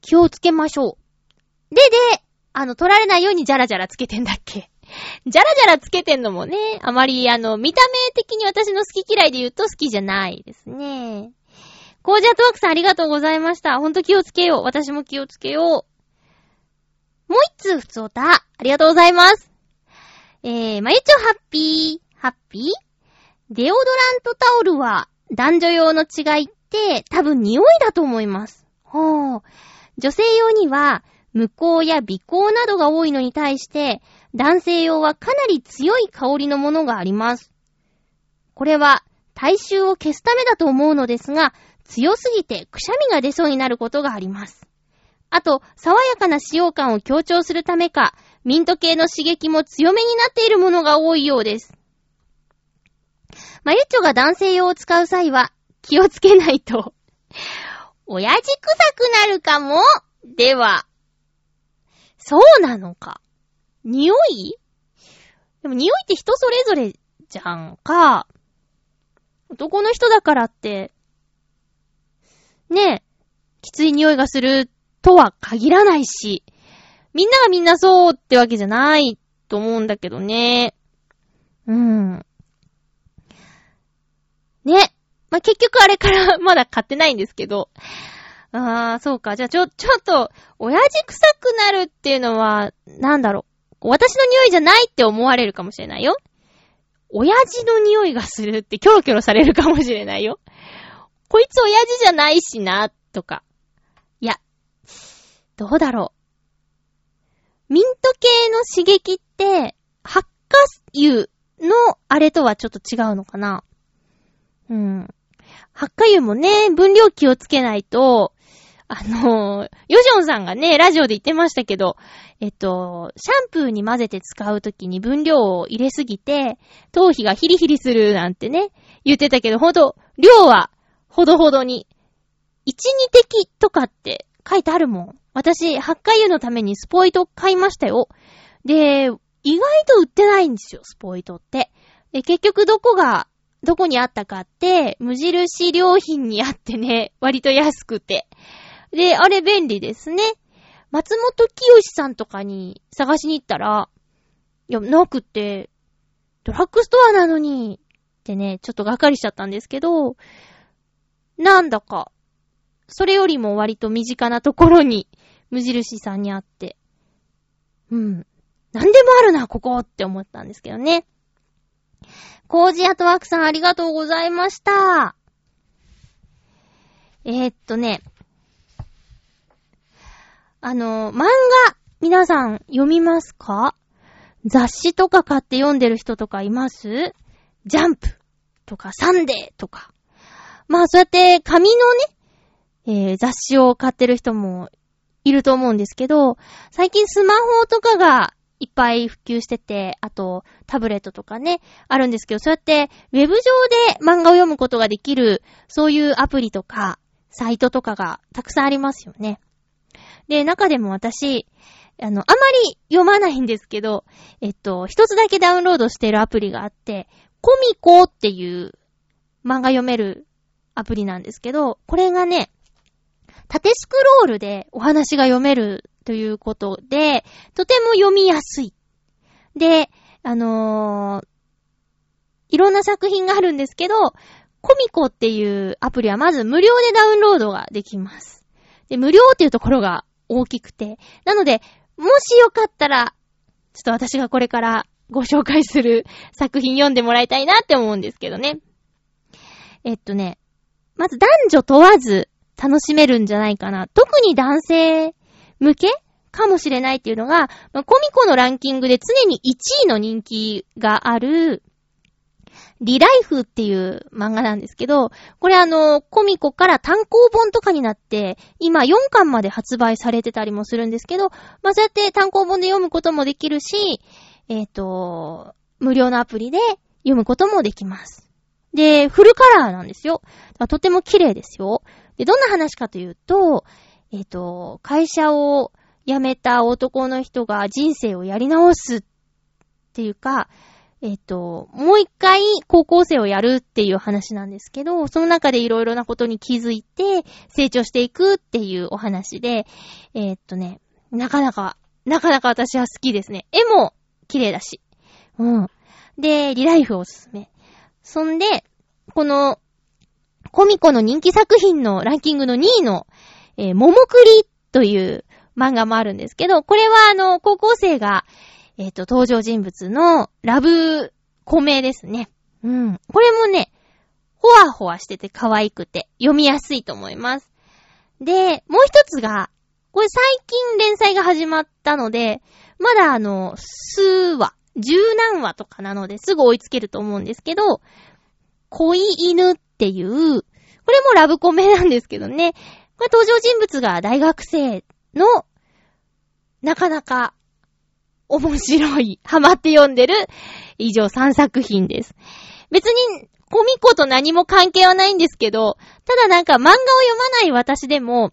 [SPEAKER 1] 気をつけましょう。で、で、あの、取られないようにジャラジャラつけてんだっけジャラジャラつけてんのもね、あまり、あの、見た目的に私の好き嫌いで言うと好きじゃないですね。コージャートワークさんありがとうございました。ほんと気をつけよう。私も気をつけよう。もう一通、普通おた。ありがとうございます。えー、まゆちょハッピー。ハッピー？デオドラントタオルは男女用の違いっ多分匂いだと思います。ほう。女性用には無香や微香などが多いのに対して、男性用はかなり強い香りのものがあります。これは体臭を消すためだと思うのですが、強すぎてくしゃみが出そうになることがあります。あと、爽やかな使用感を強調するためか、ミント系の刺激も強めになっているものが多いようです。マユッチョが男性用を使う際は、気をつけないと親父臭くなるかもでは、そうなのか。匂い？でも匂いって人それぞれじゃんか。男の人だからって、ねえ、きつい匂いがするとは限らないし、みんながみんなそうってわけじゃないと思うんだけどね。うん。ね。まあ、結局あれから まだ買ってないんですけど。あー、そうか。じゃあちょ、ちょっと、親父臭くなるっていうのは、なんだろう。私の匂いじゃないって思われるかもしれないよ。親父の匂いがするってキョロキョロされるかもしれないよ。こいつ親父じゃないしな、とか。いや、どうだろう。ミント系の刺激って、発火油のあれとはちょっと違うのかなうん。発火油もね、分量気をつけないと、あのー、ヨジョンさんがね、ラジオで言ってましたけど、えっと、シャンプーに混ぜて使うときに分量を入れすぎて、頭皮がヒリヒリするなんてね、言ってたけど、ほんと、量は、ほどほどに。1、2滴とかって書いてあるもん。私、発火油のためにスポイト買いましたよ。で、意外と売ってないんですよ、スポイトって。で、結局どこが、どこにあったかって、無印良品にあってね、割と安くて。で、あれ便利ですね。松本清さんとかに探しに行ったら、いや、なくて、ドラッグストアなのに、ってね、ちょっとがっかりしちゃったんですけど、なんだか、それよりも割と身近なところに、無印さんにあって、うん。なんでもあるな、ここって思ったんですけどね。コージアトワークさんありがとうございました。えー、っとね、あの、漫画、皆さん読みますか？雑誌とか買って読んでる人とかいます？ジャンプとかサンデーとか。まあそうやって紙のね、えー、雑誌を買ってる人もいると思うんですけど、最近スマホとかがいっぱい普及してて、あとタブレットとかね、あるんですけど、そうやってウェブ上で漫画を読むことができる、そういうアプリとか、サイトとかがたくさんありますよね。で、中でも私、あの、あまり読まないんですけど、えっと、一つだけダウンロードしてるアプリがあって、コミコっていう漫画読めるアプリなんですけど、これがね、縦スクロールでお話が読めるということで、とても読みやすい。で、あのー、いろんな作品があるんですけど、コミコっていうアプリはまず無料でダウンロードができます。で、無料っていうところが大きくて。なので、もしよかったら、ちょっと私がこれからご紹介する作品読んでもらいたいなって思うんですけどね。えっとね、まず男女問わず楽しめるんじゃないかな。特に男性向けかもしれないっていうのが、まあ、コミコのランキングで常に1位の人気がある、リライフっていう漫画なんですけど、これあの、コミコから単行本とかになって、今4巻まで発売されてたりもするんですけど、まあ、そうやって単行本で読むこともできるし、えっ、ー、と、無料のアプリで読むこともできます。で、フルカラーなんですよ。とても綺麗ですよ。で、どんな話かというと、えっ、ー、と、会社を辞めた男の人が人生をやり直すっていうか、えっ、ー、と、もう一回高校生をやるっていう話なんですけど、その中でいろいろなことに気づいて成長していくっていうお話で、えっ、ー、とね、なかなか、なかなか私は好きですね。絵も綺麗だし。うん。で、リライフおすすめ。そんで、この、コミコの人気作品のランキングの2位の、えー、桃栗という漫画もあるんですけど、これはあの、高校生が、えっ、ー、と、登場人物のラブコメですね。うん。これもね、ほわほわしてて可愛くて読みやすいと思います。で、もう一つが、これ最近連載が始まったので、まだあの、数話、十何話とかなのですぐ追いつけると思うんですけど、恋犬っていう、これもラブコメなんですけどね。これ登場人物が大学生の、なかなか面白い、ハマって読んでる以上3作品です。別に、コミコと何も関係はないんですけど、ただなんか漫画を読まない私でも、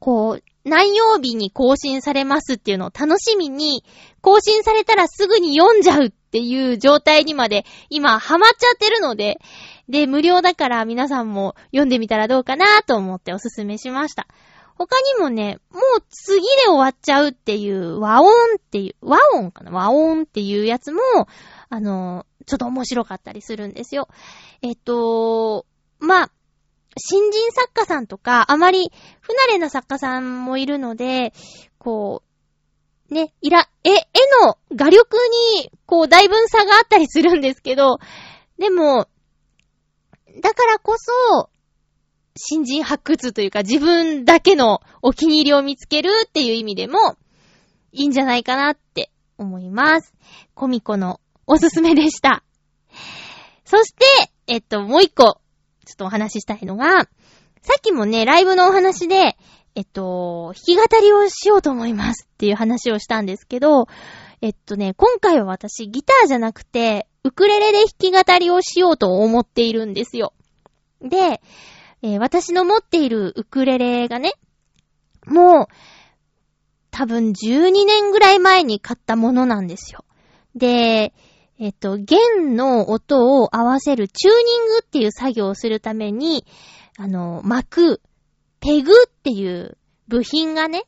[SPEAKER 1] こう、何曜日に更新されますっていうのを楽しみに、更新されたらすぐに読んじゃうっていう状態にまで今ハマっちゃってるので、で、無料だから皆さんも読んでみたらどうかなと思っておすすめしました。他にもね、もう次で終わっちゃうっていう和音っていう、和音かな和音っていうやつも、あの、ちょっと面白かったりするんですよ。えっと、まあ、新人作家さんとか、あまり不慣れな作家さんもいるので、こう、ね、いら、え、絵の画力に、こう、だいぶ差があったりするんですけど、でも、だからこそ、新人発掘というか自分だけのお気に入りを見つけるっていう意味でもいいんじゃないかなって思います。コミコのおすすめでした。そして、えっと、もう一個、ちょっとお話ししたいのが、さっきもね、ライブのお話で、えっと、弾き語りをしようと思いますっていう話をしたんですけど、えっとね、今回は私ギターじゃなくて、ウクレレで弾き語りをしようと思っているんですよ。で、えー、私の持っているウクレレがね、もう、多分12年ぐらい前に買ったものなんですよ。で、えっと、弦の音を合わせるチューニングっていう作業をするために、あの、巻く、ペグっていう部品がね、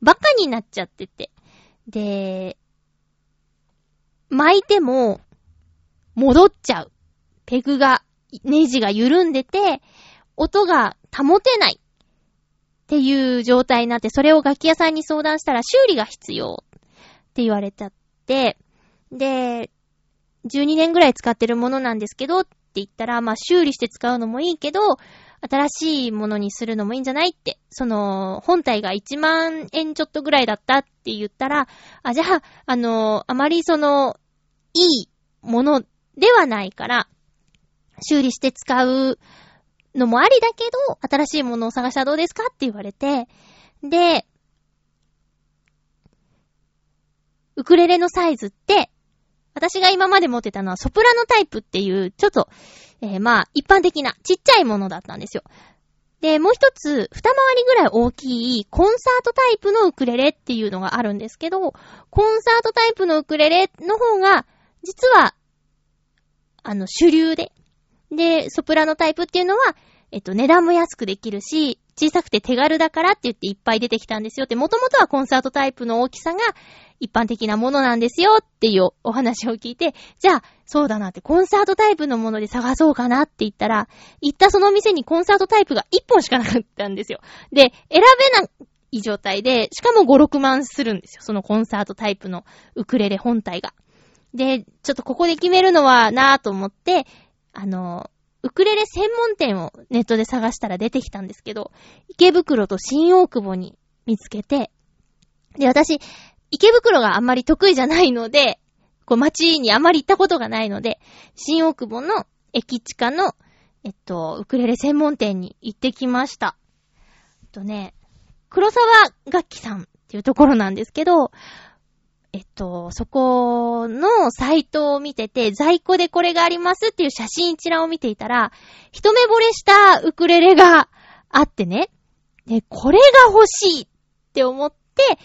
[SPEAKER 1] バカになっちゃってて。で、巻いても、戻っちゃう。ペグが、ネジが緩んでて、音が保てない。っていう状態になって、それを楽器屋さんに相談したら修理が必要って言われちゃって、で、12年ぐらい使ってるものなんですけどって言ったら、まあ修理して使うのもいいけど、新しいものにするのもいいんじゃないって、その、本体が1万円ちょっとぐらいだったって言ったら、あ、じゃあ、あの、あまりその、いいものではないから、修理して使うのもありだけど、新しいものを探したらどうですかって言われて、で、ウクレレのサイズって、私が今まで持ってたのはソプラノタイプっていう、ちょっと、えー、まあ、一般的なちっちゃいものだったんですよ。で、もう一つ、二回りぐらい大きいコンサートタイプのウクレレっていうのがあるんですけど、コンサートタイプのウクレレの方が、実は、あの、主流で。で、ソプラノタイプっていうのは、えっと、値段も安くできるし、小さくて手軽だからって言っていっぱい出てきたんですよって、もともとはコンサートタイプの大きさが一般的なものなんですよっていうお話を聞いて、じゃあ、そうだなって、コンサートタイプのもので探そうかなって言ったら、行ったその店にコンサートタイプが1本しかなかったんですよ。で、選べない状態で、しかも5、6万するんですよ。そのコンサートタイプのウクレレ本体が。で、ちょっとここで決めるのはなぁと思って、あの、ウクレレ専門店をネットで探したら出てきたんですけど、池袋と新大久保に見つけて、で、私、池袋があんまり得意じゃないので、こう街にあまり行ったことがないので、新大久保の駅地下の、えっと、ウクレレ専門店に行ってきました。えっとね、黒沢楽器さんっていうところなんですけど、えっと、そこのサイトを見てて、在庫でこれがありますっていう写真一覧を見ていたら、一目惚れしたウクレレがあってね。で、これが欲しいって思って、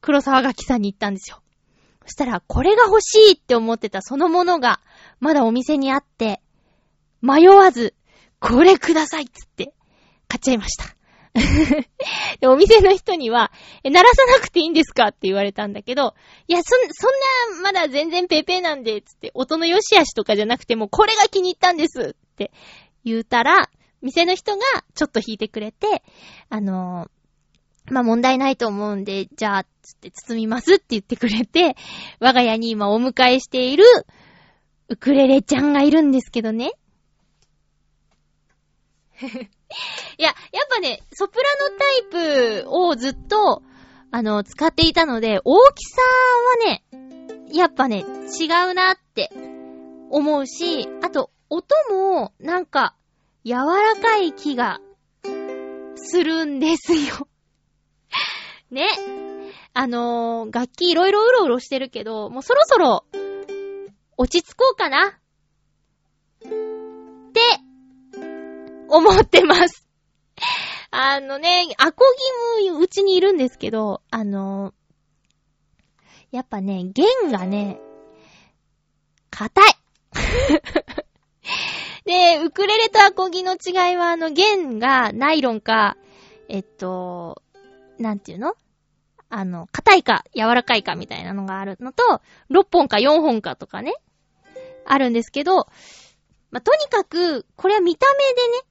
[SPEAKER 1] 黒沢楽器さんに行ったんですよ。そしたら、これが欲しいって思ってたそのものが、まだお店にあって、迷わず、これくださいっつって、買っちゃいました。で、お店の人には、え、鳴らさなくていいんですかって言われたんだけど、いや、そ、そんな、まだ全然ペーペーなんで、つって、音の良し悪しとかじゃなくても、これが気に入ったんですって言うたら、店の人がちょっと弾いてくれて、あのー、まあ、問題ないと思うんで、じゃあ、つって包みますって言ってくれて、我が家に今お迎えしている、ウクレレちゃんがいるんですけどね。いや、やっぱね、ソプラノタイプをずっと、あの、使っていたので、大きさはね、やっぱね、違うなって思うし、あと、音も、なんか、柔らかい気が、するんですよ ね。あのー、楽器いろいろうろうろしてるけど、もうそろそろ、落ち着こうかな。思ってます。あのね、アコギもうちにいるんですけど、あの、やっぱね、弦がね、硬い。で、ウクレレとアコギの違いは、あの、弦がナイロンか、えっと、なんていうの？あの、硬いか柔らかいかみたいなのがあるのと、6本か4本かとかね、あるんですけど、まあ、とにかく、これは見た目でね、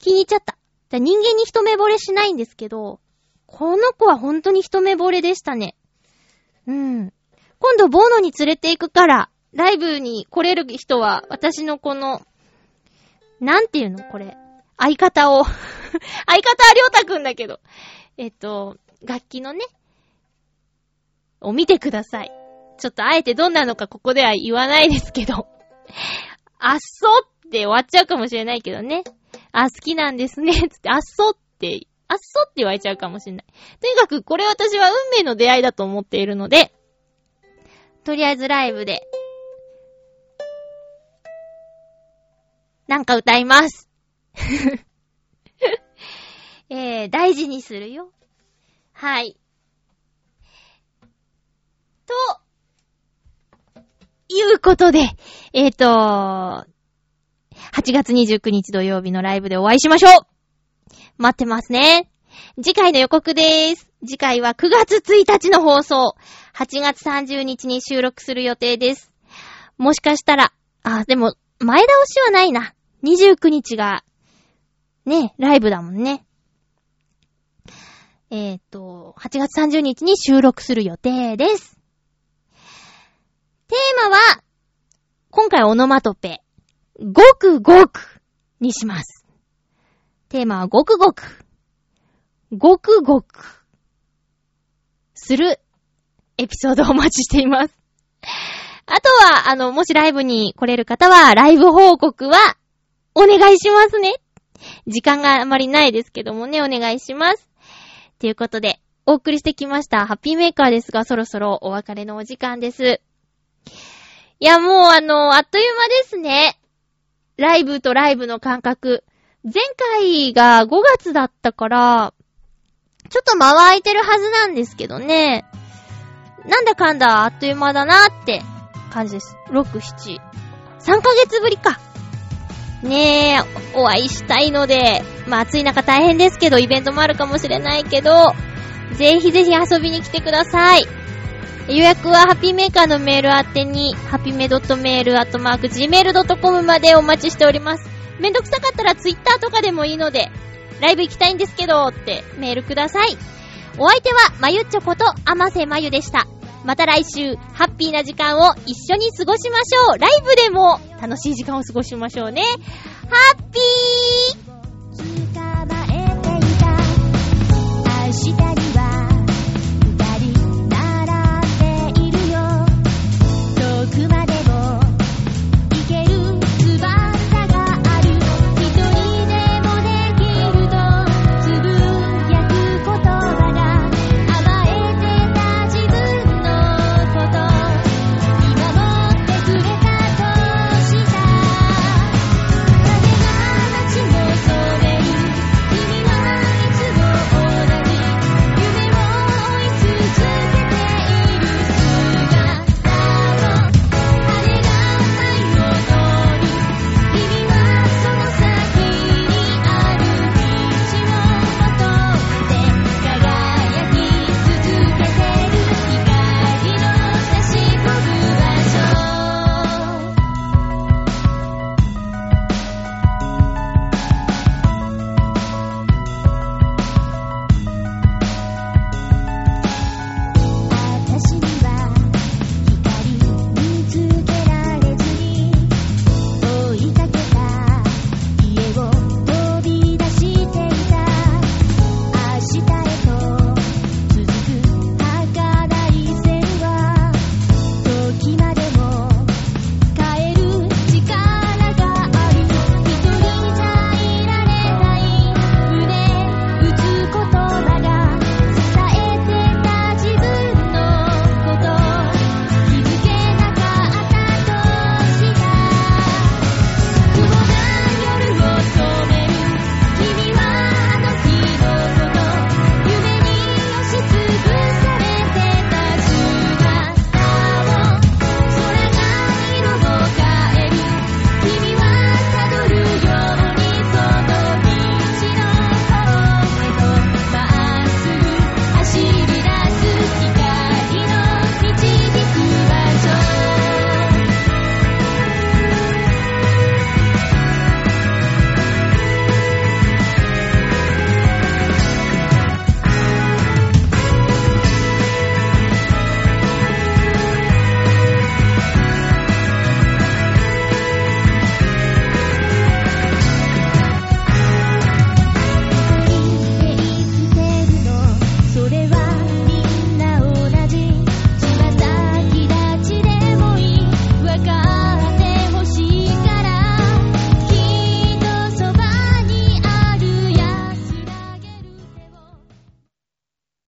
[SPEAKER 1] 気に入っちゃった。人間に一目惚れしないんですけど、この子は本当に一目惚れでしたね。うん。今度ボーノに連れて行くから、ライブに来れる人は、私のこの、なんていうのこれ。相方を 相方はりょうたくんだけど、えっと、楽器のね、を見てください。ちょっとあえてどんなのかここでは言わないですけど。あっそって終わっちゃうかもしれないけどね。あ、好きなんですね。つって、あっそって、あっそって言われちゃうかもしれない。とにかくこれ私は運命の出会いだと思っているので、とりあえずライブで、なんか歌います。えー、大事にするよ。はい。と、いうことで、えっ、ー、と、8月29日土曜日のライブでお会いしましょう待ってますね。次回の予告でーす。次回は9月1日の放送。8月30日に収録する予定です。もしかしたら、あ、でも、前倒しはないな。29日が、ね、ライブだもんね。えっ、ー、と、8月30日に収録する予定です。テーマは、今回オノマトペ、ごくごくにします。テーマはごくごく。ごくごく。するエピソードをお待ちしています。あとは、あの、もしライブに来れる方は、ライブ報告は、お願いしますね。時間があまりないですけどもね、お願いします。ということで、お送りしてきました、ハッピーメーカーですが、そろそろお別れのお時間です。いや、もうあの、あっという間ですね。ライブとライブの感覚。前回が5月だったから、ちょっと間は空いてるはずなんですけどね。なんだかんだあっという間だなって感じです。6、7。3ヶ月ぶりか。ねえ、お会いしたいので、まあ暑い中大変ですけど、イベントもあるかもしれないけど、ぜひぜひ遊びに来てください。予約はハッピーメーカーのメール宛てに、ハピメドットメールアットマーク Gmail.com までお待ちしております。めんどくさかったら Twitter とかでもいいので、ライブ行きたいんですけどってメールください。お相手は、まゆっちょこと、あませまゆでした。また来週、ハッピーな時間を一緒に過ごしましょう。ライブでも楽しい時間を過ごしましょうね。ハッピー